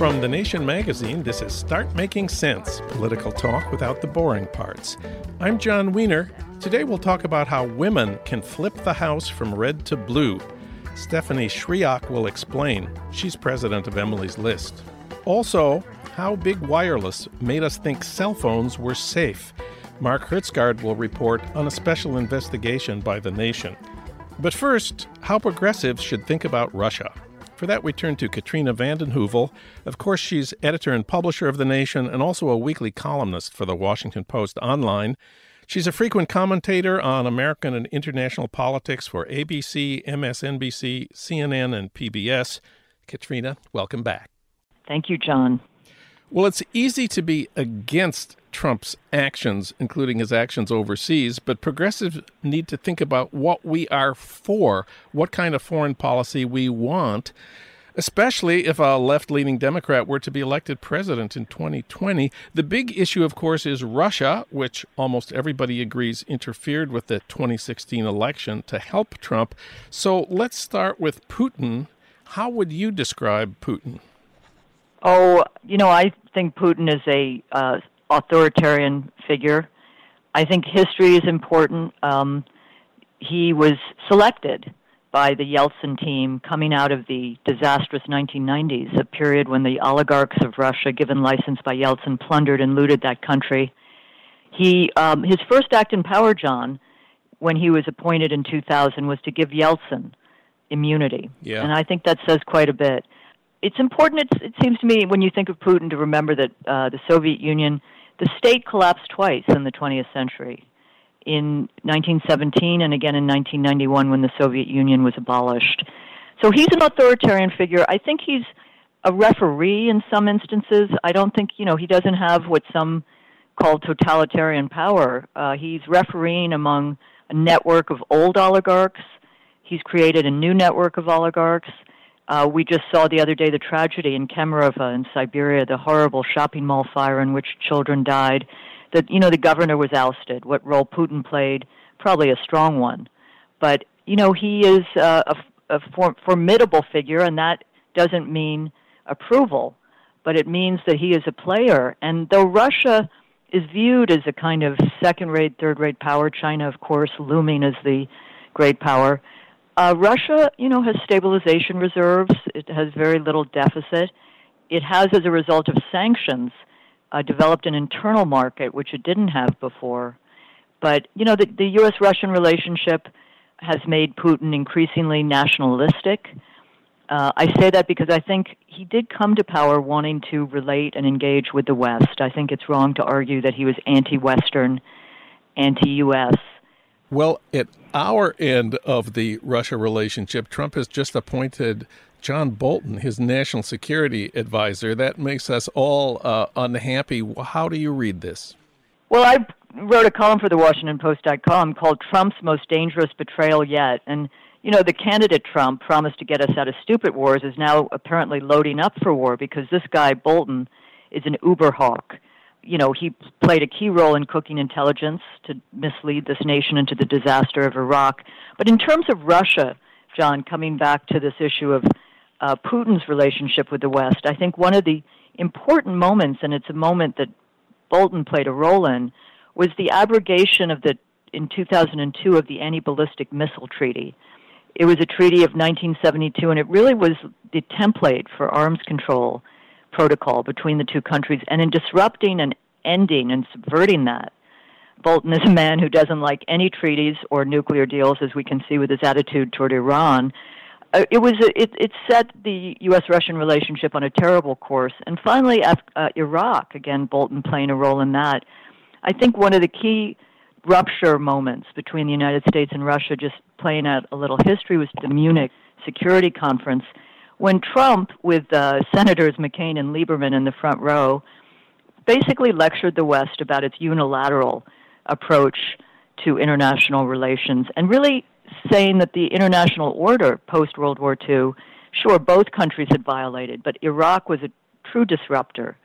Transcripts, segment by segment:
From The Nation magazine, this is Start Making Sense political talk without the boring parts. I'm John Wiener. Today we'll talk about how women can flip the House from red to blue. Stephanie Schriock will explain. She's president of Emily's List. Also, how big wireless made us think cell phones were safe. Mark Hertsgaard will report on a special investigation by The Nation. But first, how progressives should think about Russia. For that, we turn to Katrina vanden Heuvel. Of course, she's editor and publisher of The Nation and also a weekly columnist for the Washington Post online. She's a frequent commentator on American and international politics for ABC, MSNBC, CNN, and PBS. Katrina, welcome back. Thank you, John. Well, it's easy to be against Trump's actions, including his actions overseas, but progressives need to think about what we are for, what kind of foreign policy we want, especially if a left leaning Democrat were to be elected president in 2020. The big issue, of course, is Russia, which almost everybody agrees interfered with the 2016 election to help Trump. So let's start with Putin. How would you describe Putin? Oh, you know, I think Putin is a uh, authoritarian figure. I think history is important. Um, he was selected by the Yeltsin team coming out of the disastrous 1990s, a period when the oligarchs of Russia, given license by Yeltsin, plundered and looted that country. He, um, his first act in power, John, when he was appointed in 2000, was to give Yeltsin immunity, yeah. and I think that says quite a bit. It's important. It's, it seems to me when you think of Putin to remember that uh, the Soviet Union the state collapsed twice in the 20th century in 1917 and again in 1991 when the Soviet Union was abolished. So he's an authoritarian figure. I think he's a referee in some instances. I don't think, you know, he doesn't have what some call totalitarian power. Uh, he's refereeing among a network of old oligarchs. He's created a new network of oligarchs. Uh, we just saw the other day the tragedy in Kemerovo in Siberia, the horrible shopping mall fire in which children died. That you know the governor was ousted. What role Putin played, probably a strong one, but you know he is uh, a, a for, formidable figure, and that doesn't mean approval, but it means that he is a player. And though Russia is viewed as a kind of second-rate, third-rate power, China, of course, looming as the great power uh, Russia, you know, has stabilization reserves. It has very little deficit. It has, as a result of sanctions, uh, developed an internal market which it didn't have before. But you know, the, the U.S.-Russian relationship has made Putin increasingly nationalistic. Uh, I say that because I think he did come to power wanting to relate and engage with the West. I think it's wrong to argue that he was anti-Western, anti-U.S. Well, at our end of the Russia relationship, Trump has just appointed John Bolton, his national security advisor. That makes us all uh, unhappy. How do you read this? Well, I wrote a column for the WashingtonPost.com called Trump's Most Dangerous Betrayal Yet. And, you know, the candidate Trump promised to get us out of stupid wars is now apparently loading up for war because this guy, Bolton, is an uber hawk you know, he played a key role in cooking intelligence to mislead this nation into the disaster of Iraq. But in terms of Russia, John, coming back to this issue of uh, Putin's relationship with the West, I think one of the important moments, and it's a moment that Bolton played a role in, was the abrogation of the in 2002 of the Anti Ballistic Missile Treaty. It was a treaty of 1972, and it really was the template for arms control protocol between the two countries. And in disrupting and ending and subverting that, Bolton is a man who doesn't like any treaties or nuclear deals, as we can see with his attitude toward Iran. Uh, it was it, it set the U.S.-Russian relationship on a terrible course, and finally, uh, Iraq again, Bolton playing a role in that. I think one of the key rupture moments between the United States and Russia, just playing out a little history, was the Munich Security Conference, when Trump, with uh, Senators McCain and Lieberman in the front row, basically lectured the West about its unilateral approach to international relations and really saying that the international order post World War II, sure, both countries had violated, but Iraq was a true disruptor.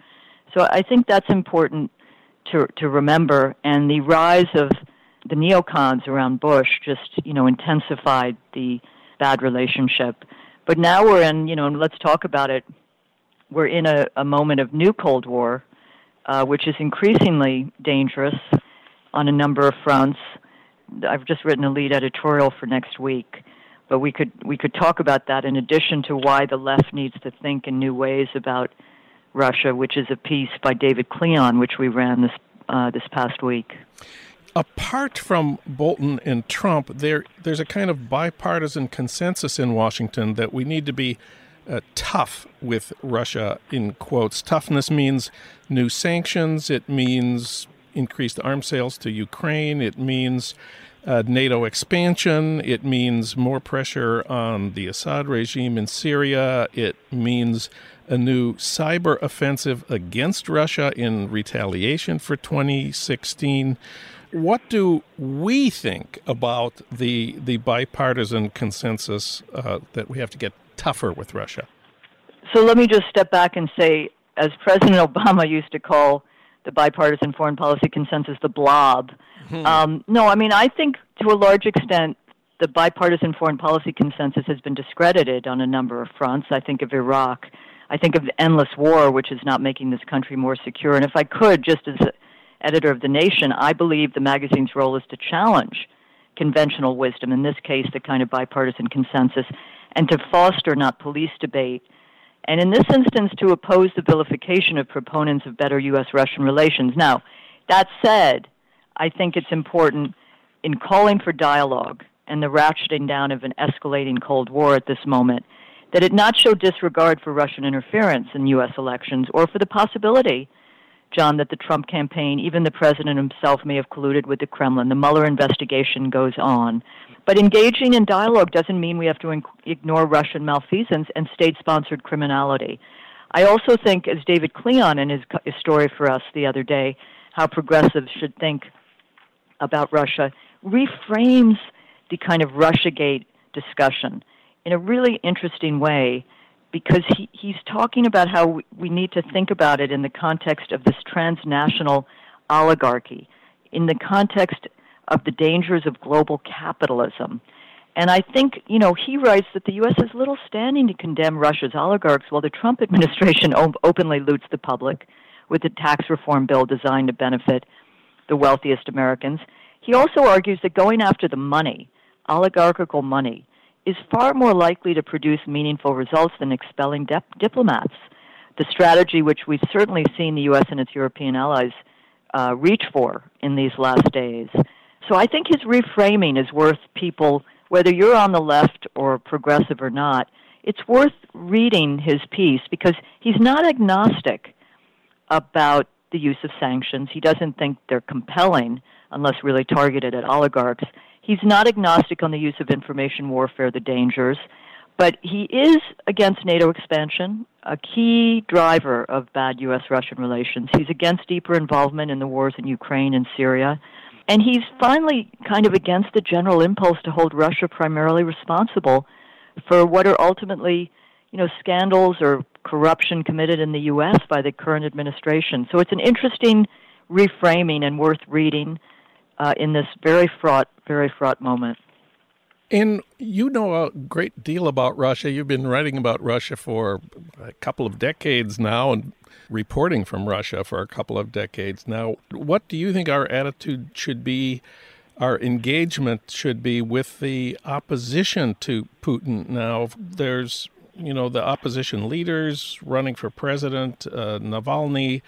So I think that's important to to remember. And the rise of the neocons around Bush just you know intensified the bad relationship. But now we're in you know and let's talk about it. We're in a, a moment of new Cold War, uh, which is increasingly dangerous on a number of fronts. I've just written a lead editorial for next week, but we could we could talk about that in addition to why the left needs to think in new ways about Russia, which is a piece by David Klion, which we ran this uh, this past week. Apart from Bolton and Trump, there there's a kind of bipartisan consensus in Washington that we need to be uh, tough with Russia. In quotes, toughness means new sanctions. It means increased arms sales to Ukraine. It means uh, NATO expansion. It means more pressure on the Assad regime in Syria. It means a new cyber offensive against Russia in retaliation for 2016. What do we think about the the bipartisan consensus uh, that we have to get tougher with Russia? So let me just step back and say, as President Obama used to call the bipartisan foreign policy consensus, the blob. Hmm. Um, no, I mean, I think to a large extent, the bipartisan foreign policy consensus has been discredited on a number of fronts. I think of Iraq. I think of the endless war, which is not making this country more secure. And if I could, just as editor of The Nation, I believe the magazine's role is to challenge conventional wisdom, in this case, the kind of bipartisan consensus, and to foster, not police debate, and in this instance to oppose the vilification of proponents of better U.S. Russian relations. Now, that said, I think it's important in calling for dialogue and the ratcheting down of an escalating Cold War at this moment that it not show disregard for Russian interference in U.S. elections or for the possibility, John, that the Trump campaign, even the president himself, may have colluded with the Kremlin. The Mueller investigation goes on. But engaging in dialogue doesn't mean we have to ignore Russian malfeasance and state sponsored criminality. I also think, as David Klion in his, his story for us the other day, how progressives should think about Russia reframes the kind of Russiagate discussion in a really interesting way because he, he's talking about how we, we need to think about it in the context of this transnational oligarchy, in the context of the dangers of global capitalism. And I think, you know, he writes that the U.S. has little standing to condemn Russia's oligarchs while the Trump administration openly loots the public with a tax reform bill designed to benefit the wealthiest Americans. He also argues that going after the money, oligarchical money, is far more likely to produce meaningful results than expelling diplomats. The strategy which we've certainly seen the U.S. and its European allies uh, reach for in these last days. So I think his reframing is worth people, whether you're on the left or progressive or not, it's worth reading his piece because he's not agnostic about the use of sanctions. He doesn't think they're compelling unless really targeted at oligarchs. He's not agnostic on the use of information warfare, the dangers, but he is against NATO expansion, a key driver of bad U.S. Russian relations. He's against deeper involvement in the wars in Ukraine and Syria. And he's finally kind of against the general impulse to hold Russia primarily responsible for what are ultimately, you know, scandals or corruption committed in the U.S. by the current administration. So it's an interesting reframing and worth reading uh, in this very fraught, very fraught moment. And you know a great deal about Russia. You've been writing about Russia for a couple of decades now, and reporting from Russia for a couple of decades now. What do you think our attitude should be our engagement should be with the opposition to Putin. Now, there's you know the opposition leaders running for president. Uh, Navalny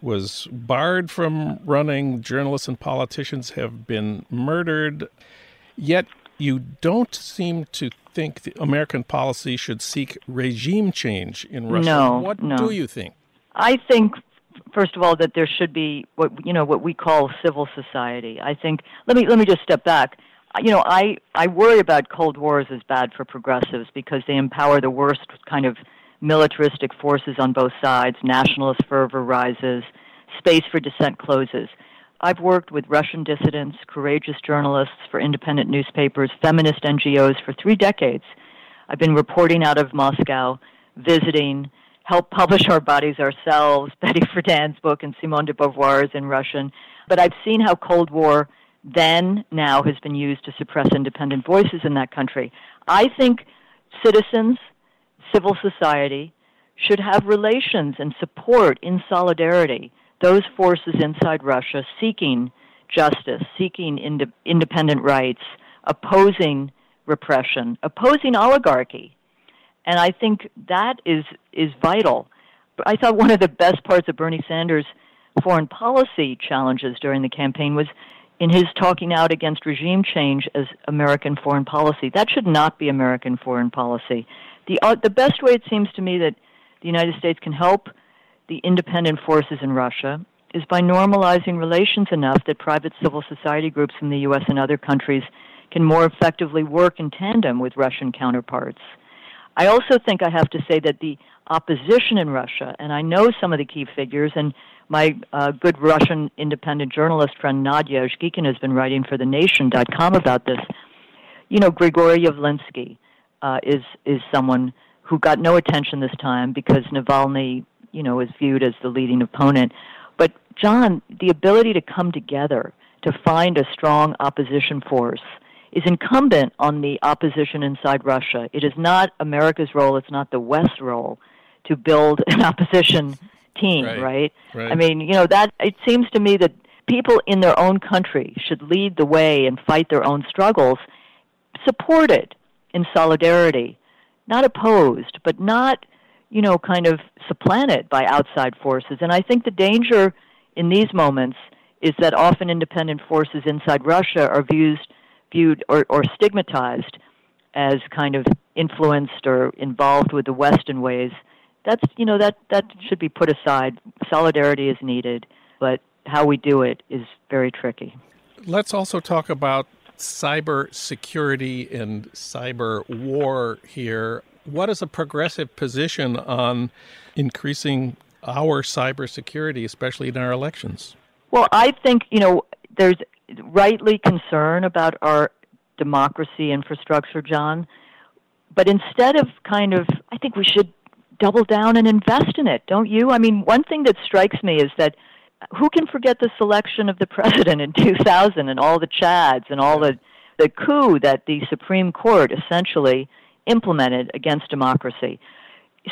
was barred from running. Journalists and politicians have been murdered. Yet you don't seem to think the American policy should seek regime change in Russia. No, what no. do you think? I think, first of all, that there should be what you know what we call civil society. I think. Let me let me just step back. You know, I I worry about Cold Wars as bad for progressives because they empower the worst kind of militaristic forces on both sides. Nationalist fervor rises. Space for dissent closes. I've worked with Russian dissidents, courageous journalists for independent newspapers, feminist NGOs for three decades. I've been reporting out of Moscow, visiting, helped publish Our Bodies Ourselves, Betty Friedan's book, and Simone de Beauvoir's in Russian. But I've seen how Cold War then, now, has been used to suppress independent voices in that country. I think citizens, civil society, should have relations and support in solidarity those forces inside Russia seeking justice, seeking ind- independent rights, opposing repression, opposing oligarchy. And I think that is, is vital. I thought one of the best parts of Bernie Sanders' foreign policy challenges during the campaign was in his talking out against regime change as American foreign policy. That should not be American foreign policy. The, uh, the best way it seems to me that the United States can help the independent forces in Russia is by normalizing relations enough that private civil society groups in the U.S. and other countries can more effectively work in tandem with Russian counterparts. I also think I have to say that the opposition in Russia, and I know some of the key figures, and my uh, good Russian independent journalist friend Nadia Azhgikhina has been writing for TheNation.com about this. You know, Grigory Yavlinsky uh, is is someone who got no attention this time because Navalny you know, is viewed as the leading opponent. But John, the ability to come together to find a strong opposition force is incumbent on the opposition inside Russia. It is not America's role, it's not the West's role to build an opposition team, right, right? right? I mean, you know, that it seems to me that people in their own country should lead the way and fight their own struggles, supported in solidarity, not opposed, but not you know, kind of supplanted by outside forces. And I think the danger in these moments is that often independent forces inside Russia are viewed, viewed or, or stigmatized as kind of influenced or involved with the Western ways. That's you know that that should be put aside. Solidarity is needed, but how we do it is very tricky. Let's also talk about cyber security and cyber war here what is a progressive position on increasing our cybersecurity, especially in our elections? Well, I think, you know, there's rightly concern about our democracy infrastructure, John. But instead of kind of, I think we should double down and invest in it, don't you? I mean, one thing that strikes me is that who can forget the selection of the president in 2000 and all the chads and all the the coup that the Supreme Court essentially implemented against democracy.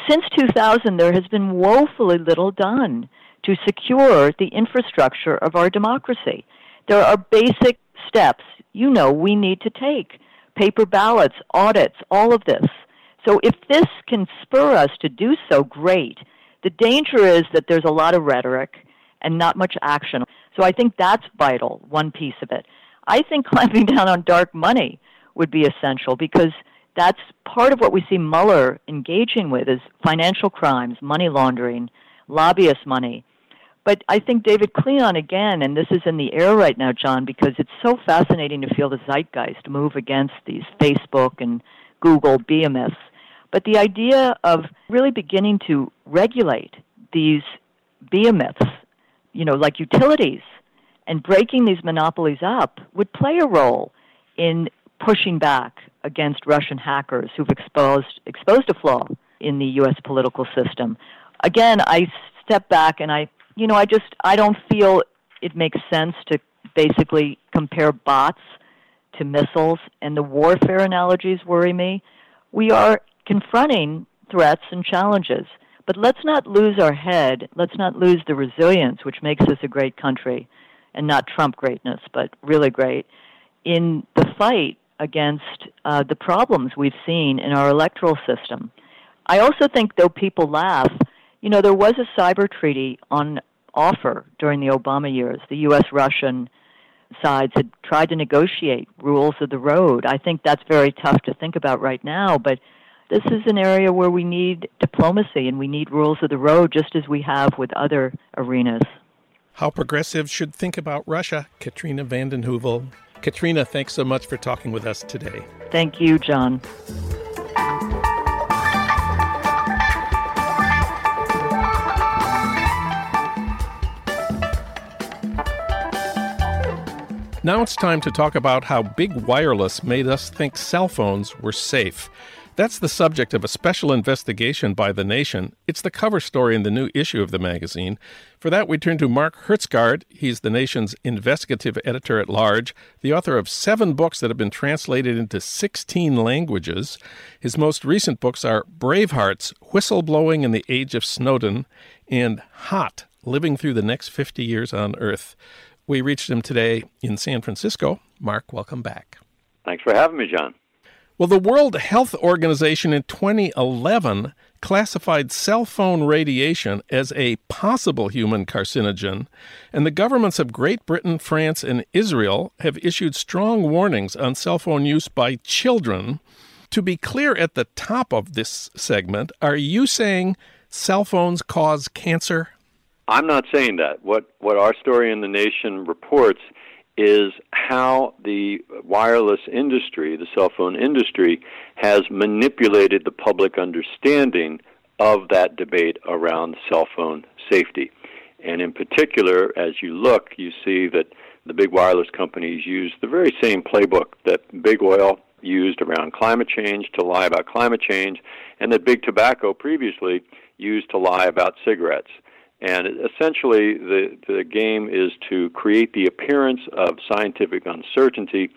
Since 2000, there has been woefully little done to secure the infrastructure of our democracy. There are basic steps, you know, we need to take paper ballots, audits, all of this. So if this can spur us to do so, great. The danger is that there's a lot of rhetoric and not much action. So I think that's vital, one piece of it. I think clamping down on dark money would be essential because that's part of what we see Mueller engaging with is financial crimes, money laundering, lobbyist money. But I think David Klion again, and this is in the air right now, John, because it's so fascinating to feel the zeitgeist move against these Facebook and Google behemoths. But the idea of really beginning to regulate these behemoths, you know, like utilities, and breaking these monopolies up would play a role in pushing back against Russian hackers who've exposed exposed a flaw in the U.S. political system. Again, I step back and I, you know, I just I don't feel it makes sense to basically compare bots to missiles, and the warfare analogies worry me. We are confronting threats and challenges, but let's not lose our head. Let's not lose the resilience which makes us a great country, and not Trump greatness, but really great in the fight against uh, the problems we've seen in our electoral system. I also think, though people laugh, you know, there was a cyber treaty on offer during the Obama years. The U.S. Russian sides had tried to negotiate rules of the road. I think that's very tough to think about right now, but this is an area where we need diplomacy and we need rules of the road just as we have with other arenas. How progressives should think about Russia, Katrina vanden Heuvel. Katrina, thanks so much for talking with us today. Thank you, John. Now it's time to talk about how big wireless made us think cell phones were safe. That's the subject of a special investigation by The Nation. It's the cover story in the new issue of the magazine. For that, we turn to Mark Hertsgaard. He's The Nation's investigative editor at large, the author of seven books that have been translated into 16 languages. His most recent books are Bravehearts, Whistleblowing in the Age of Snowden, and Hot, Living Through the Next 50 Years on Earth. We reached him today in San Francisco. Mark, welcome back. Thanks for having me, John. Well, the World Health Organization in 2011 classified cell phone radiation as a possible human carcinogen, and the governments of Great Britain, France, and Israel have issued strong warnings on cell phone use by children. To be clear at the top of this segment, are you saying cell phones cause cancer? I'm not saying that. What what our story in the nation reports is how the wireless industry, the cell phone industry, has manipulated the public understanding of that debate around cell phone safety. And in particular, as you look, you see that the big wireless companies use the very same playbook that big oil used around climate change to lie about climate change, and that big tobacco previously used to lie about cigarettes. And essentially, the, the game is to create the appearance of scientific uncertainty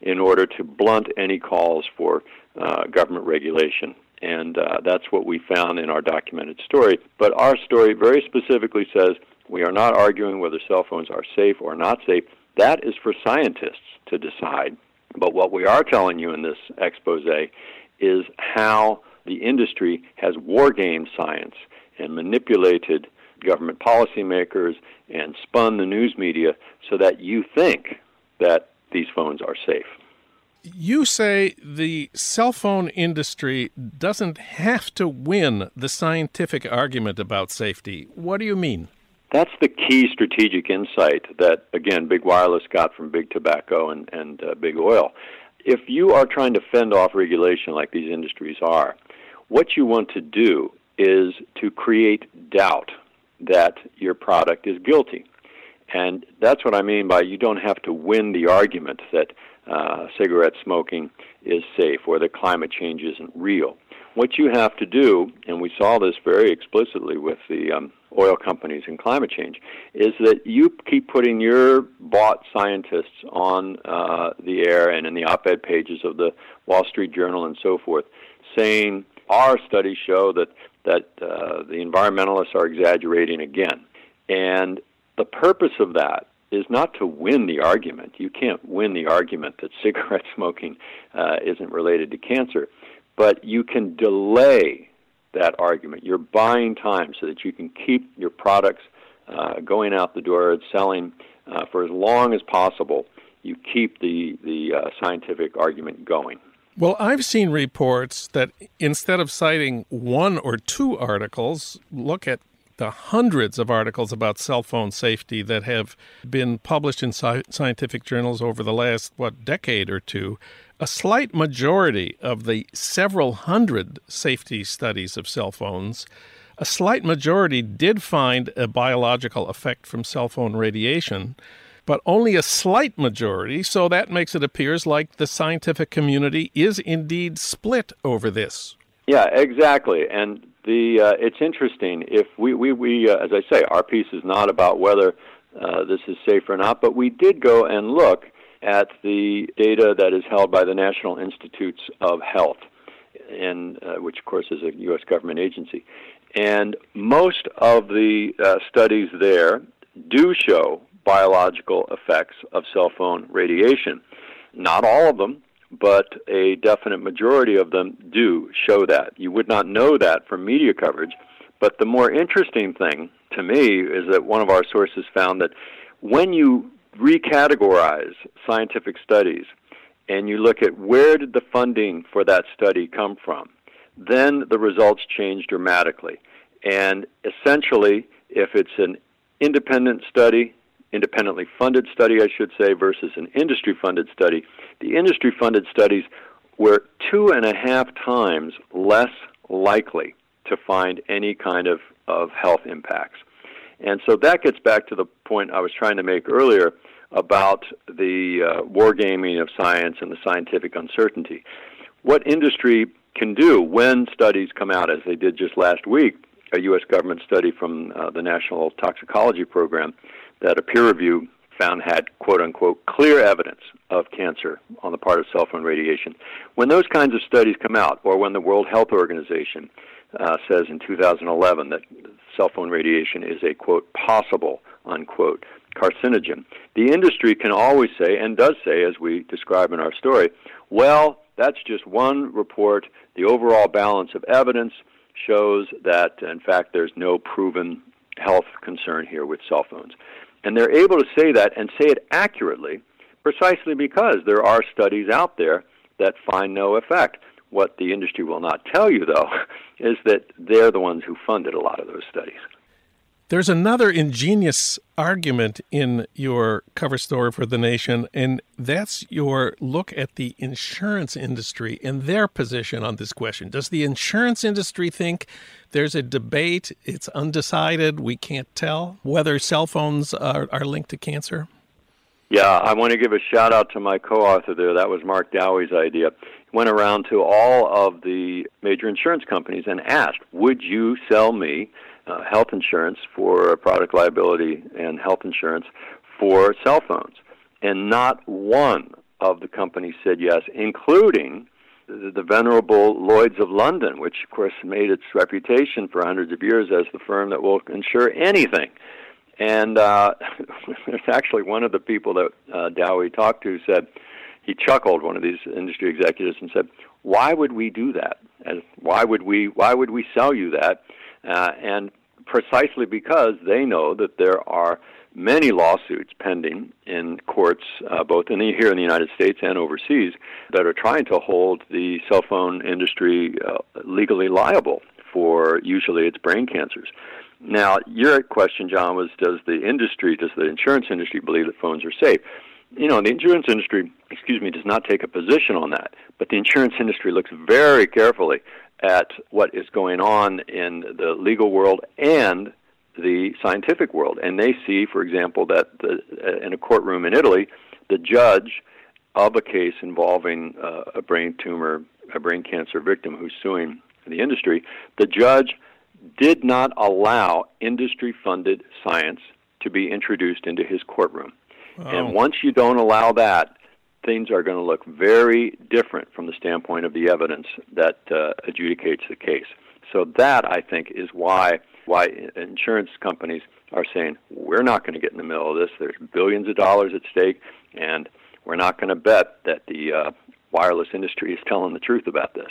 in order to blunt any calls for uh, government regulation. And uh, that's what we found in our documented story. But our story very specifically says we are not arguing whether cell phones are safe or not safe. That is for scientists to decide. But what we are telling you in this expose is how the industry has wargamed science and manipulated government policymakers and spun the news media so that you think that these phones are safe. You say the cell phone industry doesn't have to win the scientific argument about safety. What do you mean? That's the key strategic insight that, again, Big Wireless got from Big Tobacco and, and uh, Big Oil. If you are trying to fend off regulation like these industries are, what you want to do is to create doubt that your product is guilty. And that's what I mean by you don't have to win the argument that uh, cigarette smoking is safe or that climate change isn't real. What you have to do, and we saw this very explicitly with the um, oil companies and climate change, is that you keep putting your bought scientists on uh, the air and in the op ed pages of the Wall Street Journal and so forth, saying our studies show that that uh, the environmentalists are exaggerating again. And the purpose of that is not to win the argument. You can't win the argument that cigarette smoking uh, isn't related to cancer, but you can delay that argument. You're buying time so that you can keep your products uh, going out the door and selling uh, for as long as possible. You keep the the uh, scientific argument going. Well, I've seen reports that instead of citing one or two articles, look at the hundreds of articles about cell phone safety that have been published in sci- scientific journals over the last, what, decade or two. A slight majority of the several hundred safety studies of cell phones, a slight majority did find a biological effect from cell phone radiation but only a slight majority, so that makes it appears like the scientific community is indeed split over this. Yeah, exactly. And the uh, it's interesting if we we, we uh, as I say, our piece is not about whether uh, this is safe or not, but we did go and look at the data that is held by the National Institutes of Health, and uh, which of course is a U.S. government agency. And most of the uh, studies there do show biological effects of cell phone radiation. Not all of them, but a definite majority of them do show that. You would not know that from media coverage. But the more interesting thing to me is that one of our sources found that when you recategorize scientific studies and you look at where did the funding for that study come from, then the results change dramatically. And essentially, if it's an independent study, independently funded study, I should say, versus an industry funded study, the industry funded studies were two and a half times less likely to find any kind of, of health impacts. And so that gets back to the point I was trying to make earlier about the uh, wargaming of science and the scientific uncertainty. What industry can do when studies come out, as they did just last week, a U.S. government study from uh, the National Toxicology Program that a peer review found had quote unquote clear evidence of cancer on the part of cell phone radiation. When those kinds of studies come out, or when the World Health Organization uh, says in 2011 that cell phone radiation is a quote possible unquote carcinogen, the industry can always say and does say, as we describe in our story, well, that's just one report. The overall balance of evidence shows that, in fact, there's no proven health concern here with cell phones. And they're able to say that and say it accurately precisely because there are studies out there that find no effect. What the industry will not tell you, though, is that they're the ones who funded a lot of those studies. There's another ingenious argument in your cover story for The Nation, and that's your look at the insurance industry and their position on this question. Does the insurance industry think there's a debate, it's undecided, we can't tell whether cell phones are, are linked to cancer? Yeah, I want to give a shout out to my co author there. That was Mark Dowie's idea. Went around to all of the major insurance companies and asked, Would you sell me? Uh, health insurance for product liability and health insurance for cell phones. And not one of the companies said yes, including the, venerable Lloyd's of London, which, of course, made its reputation for hundreds of years as the firm that will insure anything. And uh, actually one of the people that uh, Dowie talked to said, he chuckled, one of these industry executives, and said, "Why would we do that? And why would we? Why would we sell you that? Uh, and precisely because they know that there are many lawsuits pending in courts, uh, both in the, here in the United States and overseas, that are trying to hold the cell phone industry uh, legally liable for usually its brain cancers. Now, your question, John, was does the industry, does the insurance industry believe that phones are safe? You know, the insurance industry, excuse me, does not take a position on that, but the insurance industry looks very carefully at what is going on in the legal world and the scientific world. And they see, for example, that the, uh, in a courtroom in Italy, the judge of a case involving uh, a brain tumor, a brain cancer victim who's suing the industry, the judge did not allow industry funded science to be introduced into his courtroom. Oh. And once you don't allow that, things are going to look very different from the standpoint of the evidence that uh, adjudicates the case. So that I think is why why insurance companies are saying we're not going to get in the middle of this. There's billions of dollars at stake, and we're not going to bet that the uh, wireless industry is telling the truth about this.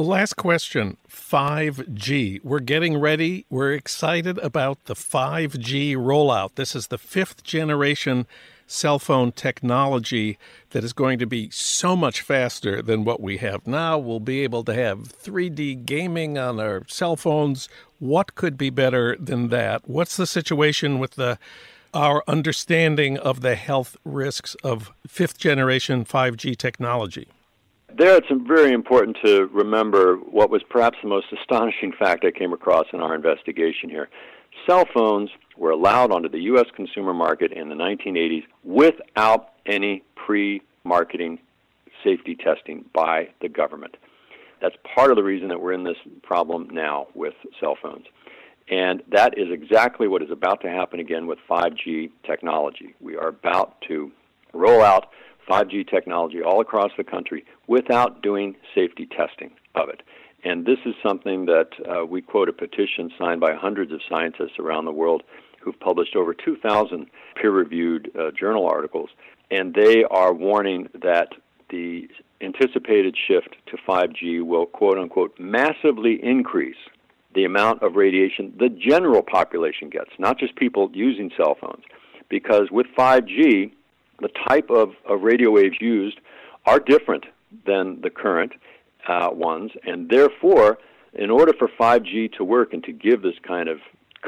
Last question 5G. We're getting ready. We're excited about the 5G rollout. This is the fifth generation cell phone technology that is going to be so much faster than what we have now. We'll be able to have 3D gaming on our cell phones. What could be better than that? What's the situation with the our understanding of the health risks of fifth generation 5G technology? There, it's very important to remember what was perhaps the most astonishing fact I came across in our investigation here. Cell phones were allowed onto the U.S. consumer market in the 1980s without any pre marketing safety testing by the government. That's part of the reason that we're in this problem now with cell phones. And that is exactly what is about to happen again with 5G technology. We are about to roll out 5G technology all across the country without doing safety testing of it. And this is something that uh, we quote a petition signed by hundreds of scientists around the world who've published over 2,000 peer reviewed uh, journal articles and they are warning that the anticipated shift to 5G will quote unquote massively increase the amount of radiation the general population gets, not just people using cell phones. Because with 5G, the type of, of radio waves used are different than the current uh, ones, and therefore, in order for 5G to work and to give this kind of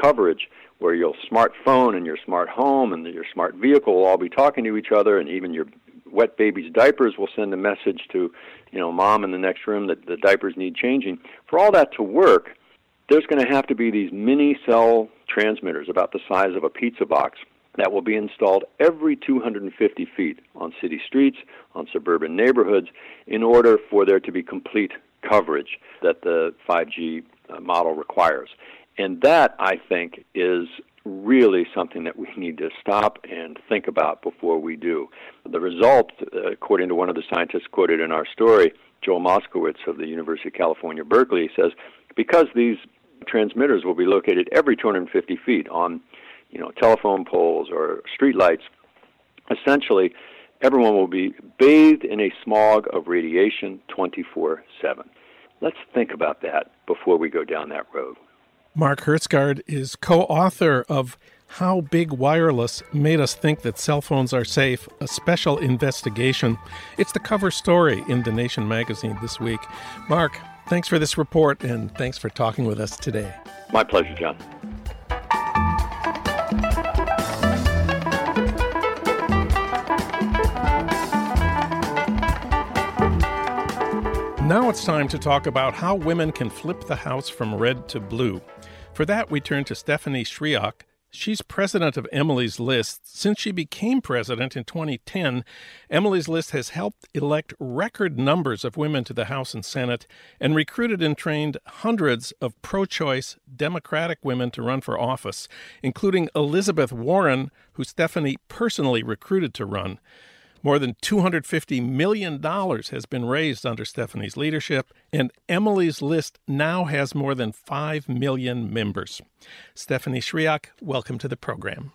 coverage, where your smartphone and your smart home and your smart vehicle will all be talking to each other, and even your wet baby's diapers will send a message to, you know, mom in the next room that the diapers need changing. For all that to work, there's going to have to be these mini cell transmitters about the size of a pizza box that will be installed every 250 feet on city streets, on suburban neighborhoods, in order for there to be complete coverage that the 5G uh, model requires. And that, I think, is really something that we need to stop and think about before we do. The result, uh, according to one of the scientists quoted in our story, Joel Moskowitz of the University of California, Berkeley, says because these transmitters will be located every 250 feet on, you know, telephone poles or street lights, essentially everyone will be bathed in a smog of radiation 24/7. Let's think about that before we go down that road. Mark Hertsgaard is co author of How Big Wireless Made Us Think That Cell Phones Are Safe, a special investigation. It's the cover story in The Nation magazine this week. Mark, thanks for this report and thanks for talking with us today. My pleasure, John. Now it's time to talk about how women can flip the house from red to blue. For that, we turn to Stephanie Schriock. She's president of Emily's List. Since she became president in 2010, Emily's List has helped elect record numbers of women to the House and Senate and recruited and trained hundreds of pro choice Democratic women to run for office, including Elizabeth Warren, who Stephanie personally recruited to run. More than $250 million has been raised under Stephanie's leadership, and Emily's List now has more than 5 million members. Stephanie Schriock, welcome to the program.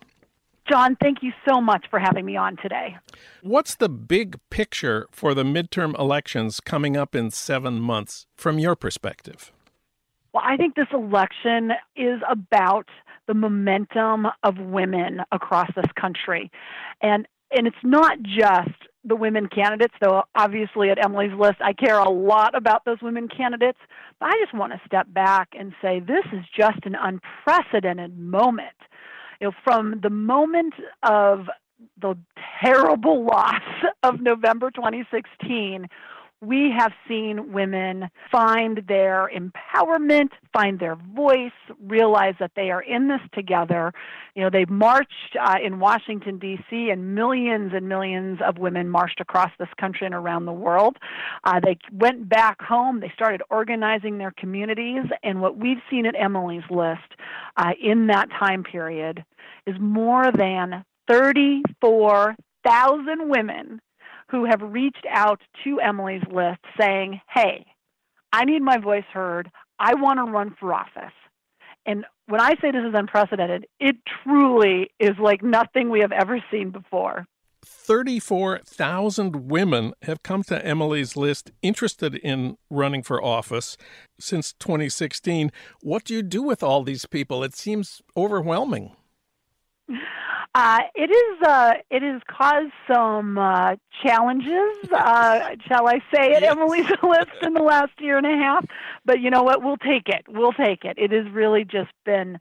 John, thank you so much for having me on today. What's the big picture for the midterm elections coming up in seven months from your perspective? Well, I think this election is about the momentum of women across this country. And and it's not just the women candidates, though obviously at Emily's list, I care a lot about those women candidates. But I just want to step back and say this is just an unprecedented moment. You know, from the moment of the terrible loss of November 2016, we have seen women find their empowerment, find their voice, realize that they are in this together. You know, they've marched uh, in Washington, D.C., and millions and millions of women marched across this country and around the world. Uh, they went back home, they started organizing their communities, and what we've seen at Emily's List uh, in that time period is more than 34,000 women who have reached out to Emily's list saying, hey, I need my voice heard. I want to run for office. And when I say this is unprecedented, it truly is like nothing we have ever seen before. 34,000 women have come to Emily's list interested in running for office since 2016. What do you do with all these people? It seems overwhelming. Uh, it is. Uh, it has caused some uh, challenges, uh, shall I say, at yes. Emily's list in the last year and a half. But you know what? We'll take it. We'll take it. It has really just been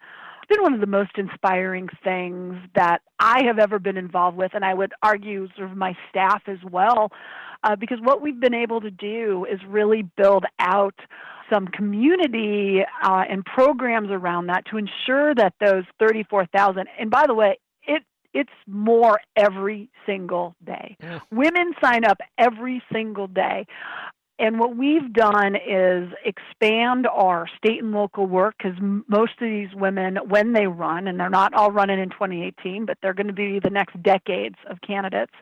been one of the most inspiring things that I have ever been involved with, and I would argue sort of my staff as well, uh, because what we've been able to do is really build out some community uh, and programs around that to ensure that those 34,000, and by the way, it's more every single day. Yeah. Women sign up every single day. And what we've done is expand our state and local work because most of these women, when they run, and they're not all running in 2018, but they're going to be the next decades of candidates,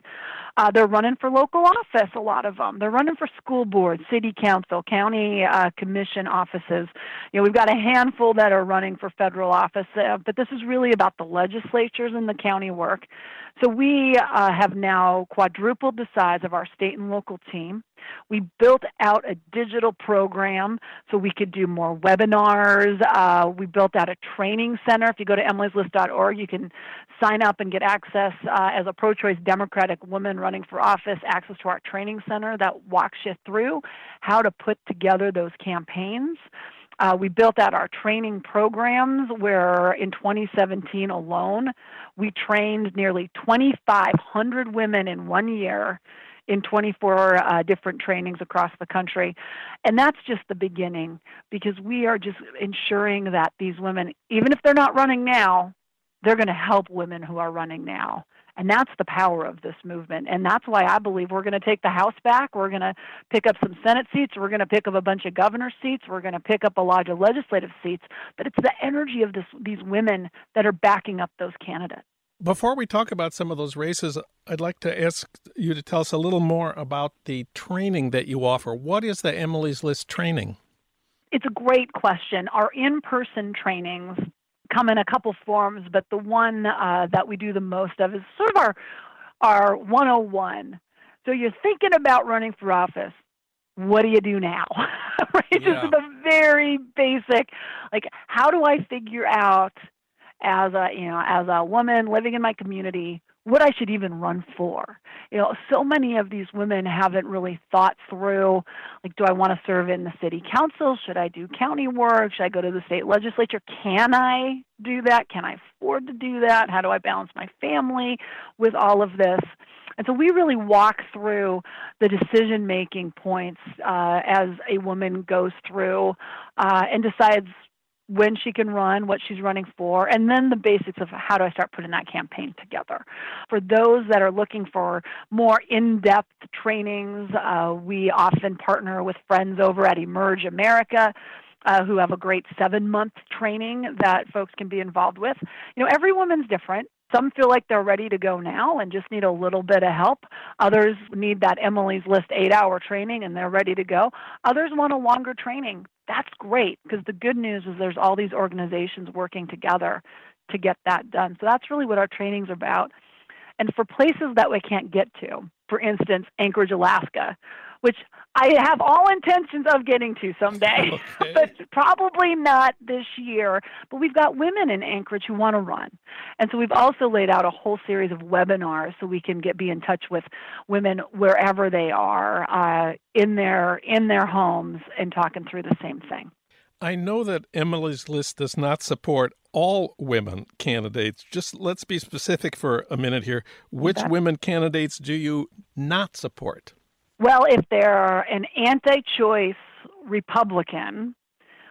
uh, they're running for local office, a lot of them. They're running for school board, city council, county uh, commission offices. You know, we've got a handful that are running for federal office, uh, but this is really about the legislatures and the county work. So we uh, have now quadrupled the size of our state and local team. We built out a digital program so we could do more webinars. Uh, we built out a training center. If you go to emilyslist.org, you can sign up and get access uh, as a pro choice Democratic woman running for office, access to our training center that walks you through how to put together those campaigns. Uh, we built out our training programs where in 2017 alone, we trained nearly 2,500 women in one year in 24 uh, different trainings across the country. And that's just the beginning because we are just ensuring that these women, even if they're not running now, they're going to help women who are running now. And that's the power of this movement. And that's why I believe we're going to take the House back. We're going to pick up some Senate seats. We're going to pick up a bunch of governor seats. We're going to pick up a lot of legislative seats. But it's the energy of this, these women that are backing up those candidates. Before we talk about some of those races, I'd like to ask you to tell us a little more about the training that you offer. What is the Emily's List training? It's a great question. Our in person trainings come in a couple forms, but the one uh, that we do the most of is sort of our our 101. So you're thinking about running for office. What do you do now? right? Yeah. This is the very basic. Like, how do I figure out as a you know as a woman living in my community what I should even run for. You know, so many of these women haven't really thought through like, do I want to serve in the city council? Should I do county work? Should I go to the state legislature? Can I do that? Can I afford to do that? How do I balance my family with all of this? And so we really walk through the decision making points uh, as a woman goes through uh, and decides when she can run, what she's running for, and then the basics of how do I start putting that campaign together. For those that are looking for more in depth trainings, uh, we often partner with friends over at Emerge America. Uh, who have a great seven month training that folks can be involved with. You know, every woman's different. Some feel like they're ready to go now and just need a little bit of help. Others need that Emily's List eight hour training and they're ready to go. Others want a longer training. That's great because the good news is there's all these organizations working together to get that done. So that's really what our training's about. And for places that we can't get to, for instance, Anchorage, Alaska, which I have all intentions of getting to someday, okay. but probably not this year. But we've got women in Anchorage who want to run. And so we've also laid out a whole series of webinars so we can get be in touch with women wherever they are uh, in their in their homes and talking through the same thing. I know that Emily's list does not support all women candidates. Just let's be specific for a minute here. Which women candidates do you not support? Well, if they're an anti choice Republican,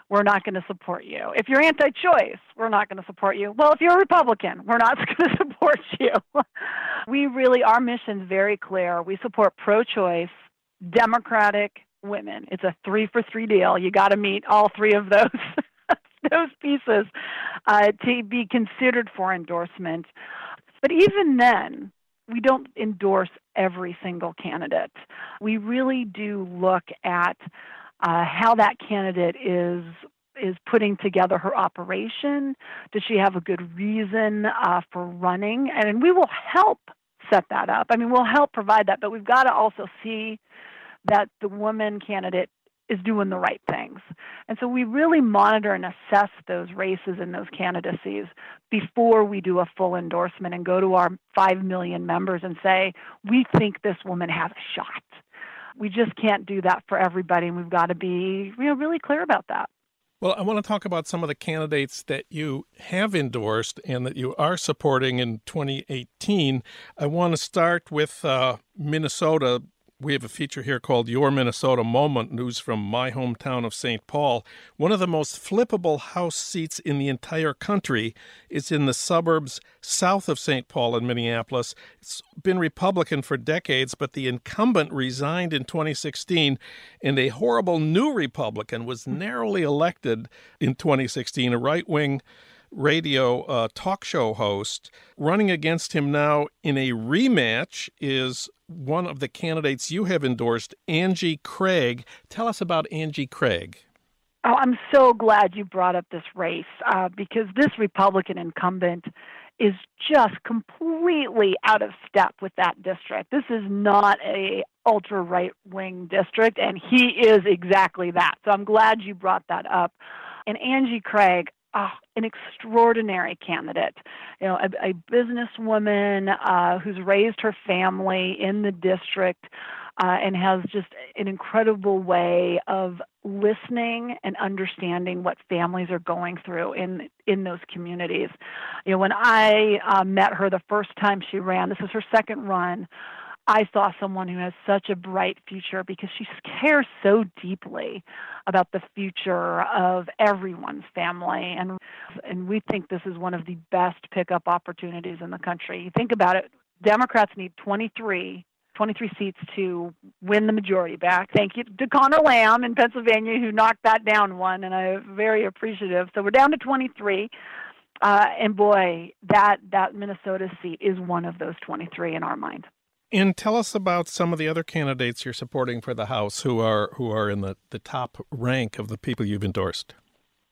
we're not going to support you. If you're anti choice, we're not going to support you. Well, if you're a Republican, we're not going to support you. we really, our mission's very clear. We support pro choice, Democratic women. It's a three for three deal. You got to meet all three of those. those pieces uh, to be considered for endorsement. But even then, we don't endorse every single candidate. We really do look at uh, how that candidate is is putting together her operation. Does she have a good reason uh, for running? And we will help set that up. I mean, we'll help provide that, but we've got to also see that the woman candidate is doing the right things. And so we really monitor and assess those races and those candidacies before we do a full endorsement and go to our 5 million members and say, we think this woman has a shot. We just can't do that for everybody, and we've got to be you know, really clear about that. Well, I want to talk about some of the candidates that you have endorsed and that you are supporting in 2018. I want to start with uh, Minnesota we have a feature here called Your Minnesota Moment News from my hometown of St. Paul. One of the most flippable House seats in the entire country is in the suburbs south of St. Paul in Minneapolis. It's been Republican for decades, but the incumbent resigned in 2016, and a horrible new Republican was narrowly elected in 2016, a right wing radio uh, talk show host. Running against him now in a rematch is one of the candidates you have endorsed, Angie Craig. Tell us about Angie Craig. Oh, I'm so glad you brought up this race uh, because this Republican incumbent is just completely out of step with that district. This is not a ultra right wing district, and he is exactly that. So I'm glad you brought that up. And Angie Craig, oh, an extraordinary candidate. You know, a, a businesswoman uh, who's raised her family in the district. Uh, and has just an incredible way of listening and understanding what families are going through in in those communities. You know, when I uh, met her the first time she ran, this was her second run. I saw someone who has such a bright future because she cares so deeply about the future of everyone's family and and we think this is one of the best pickup opportunities in the country. You think about it, Democrats need 23 23 seats to win the majority back. Thank you to Conor Lamb in Pennsylvania who knocked that down one, and I'm very appreciative. So we're down to 23. Uh, and boy, that that Minnesota seat is one of those 23 in our mind. And tell us about some of the other candidates you're supporting for the House who are who are in the, the top rank of the people you've endorsed.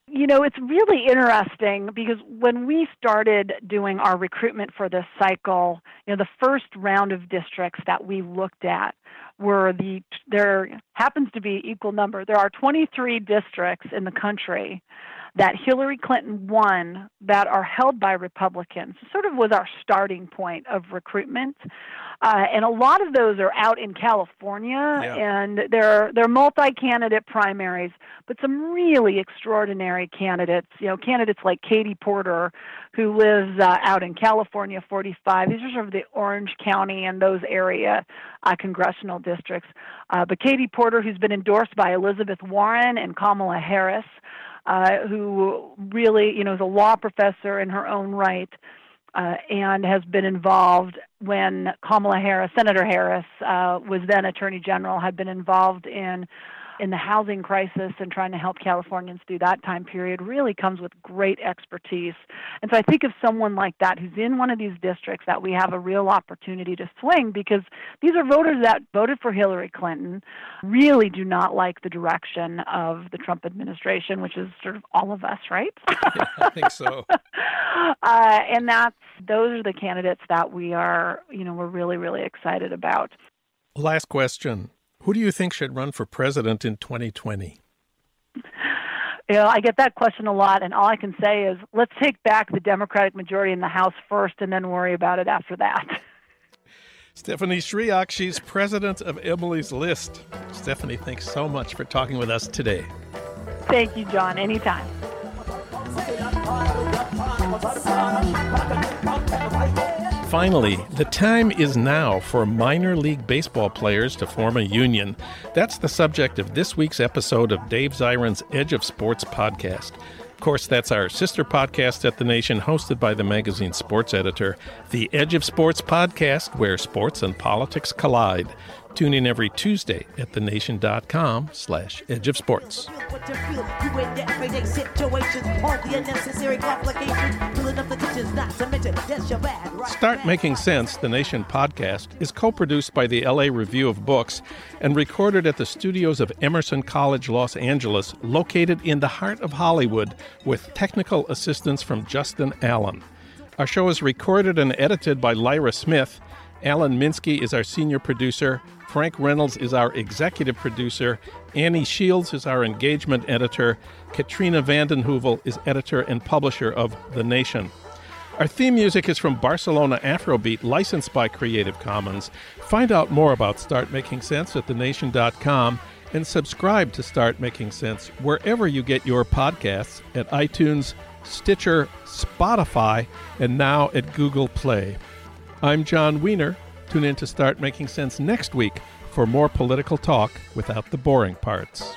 You know, it's really interesting because when we started doing our recruitment for this cycle, you know, the first round of districts that we looked at were the there happens to be equal number. There are 23 districts in the country that Hillary Clinton won that are held by Republicans. Sort of was our starting point of recruitment. Uh, and a lot of those are out in California, yeah. and they're they're multi-candidate primaries, but some really extraordinary candidates. You know, candidates like Katie Porter, who lives uh, out in California, 45. These are sort of the Orange County and those area uh, congressional districts. Uh, but Katie Porter, who's been endorsed by Elizabeth Warren and Kamala Harris uh, who really, you know, is a law professor in her own right. Uh, and has been involved when Kamala Harris, Senator Harris, uh, was then Attorney General, had been involved in in the housing crisis and trying to help Californians through that time period really comes with great expertise. And so I think of someone like that who's in one of these districts that we have a real opportunity to swing because these are voters that voted for Hillary Clinton, really do not like the direction of the Trump administration, which is sort of all of us, right? yeah, I think so. uh, and that's those are the candidates that we are, you know, we're really, really excited about. Last question. Who do you think should run for president in 2020? You know, I get that question a lot, and all I can say is let's take back the Democratic majority in the House first and then worry about it after that. Stephanie Schriock, she's president of Emily's List. Stephanie, thanks so much for talking with us today. Thank you, Jon. Anytime. Finally, the time is now for minor league baseball players to form a union. That's the subject of this week's episode of Dave Zirin's Edge of Sports podcast. Of course, that's our sister podcast at The Nation, hosted by the magazine's sports editor. The Edge of Sports podcast, where sports and politics collide. Tune in every Tuesday at thenation.com slash edge of sports. Start Making Sense, the Nation podcast, is co-produced by the LA Review of Books and recorded at the studios of Emerson College Los Angeles, located in the heart of Hollywood, with technical assistance from Justin Allen. Our show is recorded and edited by Lyra Smith. Alan Minsky is our senior producer. Frank Reynolds is our executive producer. Annie Shields is our engagement editor. Katrina vanden Heuvel is editor and publisher of The Nation. Our theme music is from Barcelona Afrobeat, licensed by Creative Commons. Find out more about Start Making Sense at thenation.com and subscribe to Start Making Sense wherever you get your podcasts at iTunes, Stitcher, Spotify, and now at Google Play. I'm Jon Wiener. Tune in to Start Making Sense next week for more political talk without the boring parts.